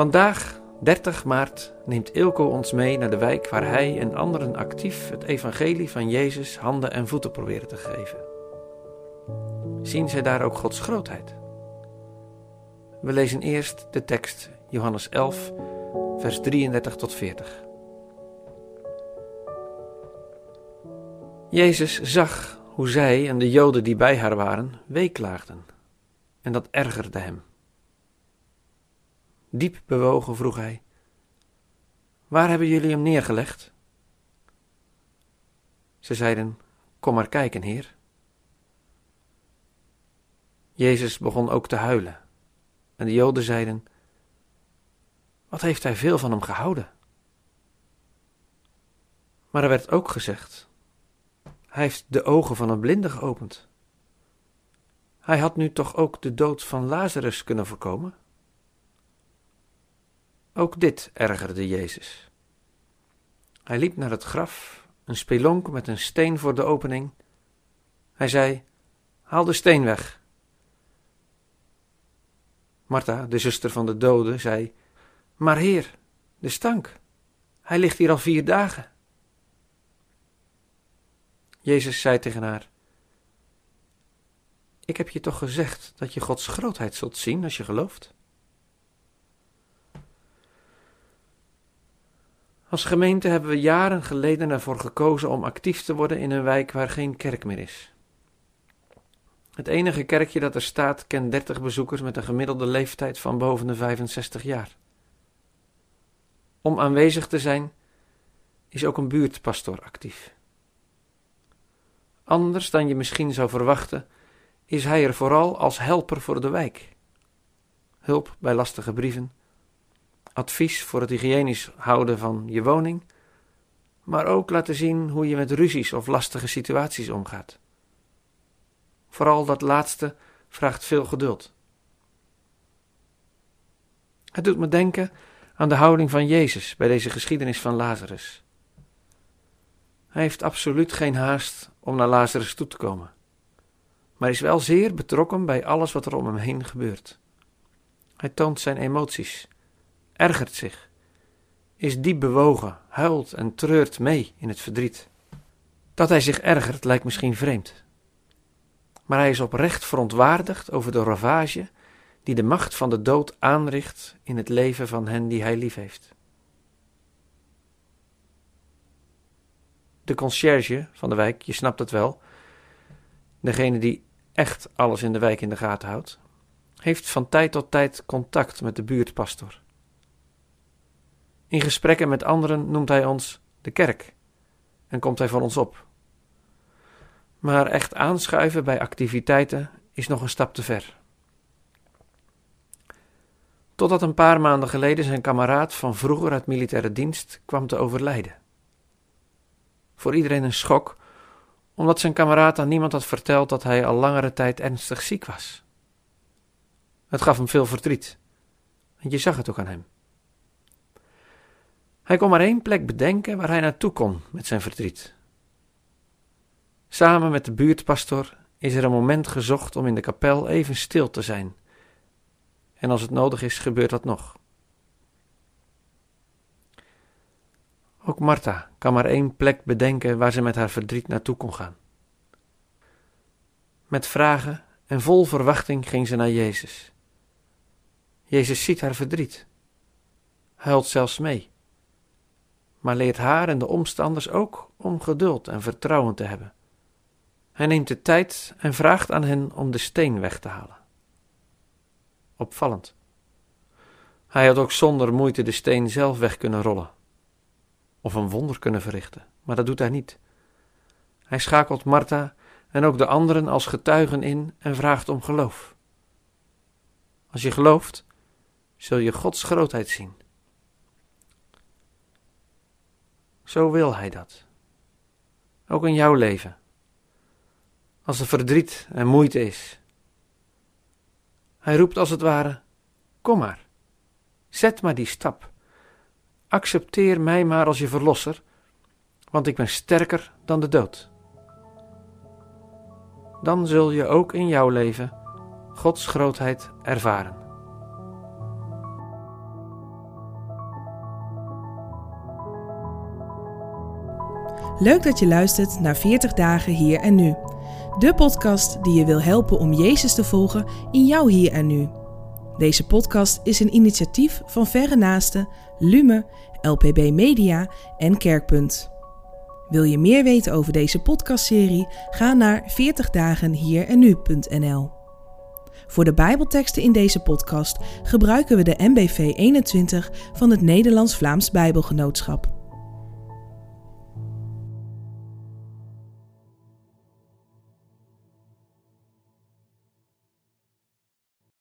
Vandaag, 30 maart, neemt Ilko ons mee naar de wijk waar hij en anderen actief het evangelie van Jezus handen en voeten proberen te geven. Zien zij daar ook Gods grootheid? We lezen eerst de tekst Johannes 11, vers 33 tot 40. Jezus zag hoe zij en de Joden die bij haar waren weeklaagden, en dat ergerde hem. Diep bewogen vroeg hij: Waar hebben jullie hem neergelegd? Ze zeiden: Kom maar kijken, Heer. Jezus begon ook te huilen, en de Joden zeiden: Wat heeft hij veel van hem gehouden? Maar er werd ook gezegd: Hij heeft de ogen van een blinde geopend. Hij had nu toch ook de dood van Lazarus kunnen voorkomen? Ook dit ergerde Jezus. Hij liep naar het graf, een spelonk met een steen voor de opening. Hij zei: Haal de steen weg. Martha, de zuster van de dode, zei: Maar heer, de stank. Hij ligt hier al vier dagen. Jezus zei tegen haar: Ik heb je toch gezegd dat je Gods grootheid zult zien als je gelooft? Als gemeente hebben we jaren geleden ervoor gekozen om actief te worden in een wijk waar geen kerk meer is. Het enige kerkje dat er staat kent 30 bezoekers met een gemiddelde leeftijd van boven de 65 jaar. Om aanwezig te zijn is ook een buurtpastor actief. Anders dan je misschien zou verwachten, is hij er vooral als helper voor de wijk. Hulp bij lastige brieven, advies voor het hygiënisch houden van je woning, maar ook laten zien hoe je met ruzies of lastige situaties omgaat. Vooral dat laatste vraagt veel geduld. Het doet me denken aan de houding van Jezus bij deze geschiedenis van Lazarus. Hij heeft absoluut geen haast om naar Lazarus toe te komen, maar is wel zeer betrokken bij alles wat er om hem heen gebeurt. Hij toont zijn emoties ergert zich, is diep bewogen, huilt en treurt mee in het verdriet. Dat hij zich ergert lijkt misschien vreemd. Maar hij is oprecht verontwaardigd over de ravage die de macht van de dood aanricht in het leven van hen die hij liefheeft. De conciërge van de wijk, je snapt het wel, degene die echt alles in de wijk in de gaten houdt, heeft van tijd tot tijd contact met de buurtpastor. In gesprekken met anderen noemt hij ons de kerk en komt hij voor ons op. Maar echt aanschuiven bij activiteiten is nog een stap te ver. Totdat een paar maanden geleden zijn kameraad van vroeger uit militaire dienst kwam te overlijden. Voor iedereen een schok, omdat zijn kameraad aan niemand had verteld dat hij al langere tijd ernstig ziek was. Het gaf hem veel verdriet, en je zag het ook aan hem. Hij kon maar één plek bedenken waar hij naartoe kon met zijn verdriet. Samen met de buurtpastor is er een moment gezocht om in de kapel even stil te zijn. En als het nodig is, gebeurt dat nog. Ook Martha kan maar één plek bedenken waar ze met haar verdriet naartoe kon gaan. Met vragen en vol verwachting ging ze naar Jezus. Jezus ziet haar verdriet, huilt zelfs mee maar leert haar en de omstanders ook om geduld en vertrouwen te hebben. Hij neemt de tijd en vraagt aan hen om de steen weg te halen. Opvallend. Hij had ook zonder moeite de steen zelf weg kunnen rollen, of een wonder kunnen verrichten, maar dat doet hij niet. Hij schakelt Martha en ook de anderen als getuigen in en vraagt om geloof. Als je gelooft, zul je Gods grootheid zien. Zo wil Hij dat. Ook in jouw leven. Als er verdriet en moeite is. Hij roept als het ware: Kom maar, zet maar die stap. Accepteer mij maar als je verlosser, want ik ben sterker dan de dood. Dan zul je ook in jouw leven Gods grootheid ervaren. Leuk dat je luistert naar 40 dagen hier en nu. De podcast die je wil helpen om Jezus te volgen in jouw hier en nu. Deze podcast is een initiatief van Verre Naasten, Lume, LPB Media en Kerkpunt. Wil je meer weten over deze podcastserie? Ga naar 40dagenhierennu.nl. Voor de Bijbelteksten in deze podcast gebruiken we de MBV 21 van het Nederlands-Vlaams Bijbelgenootschap.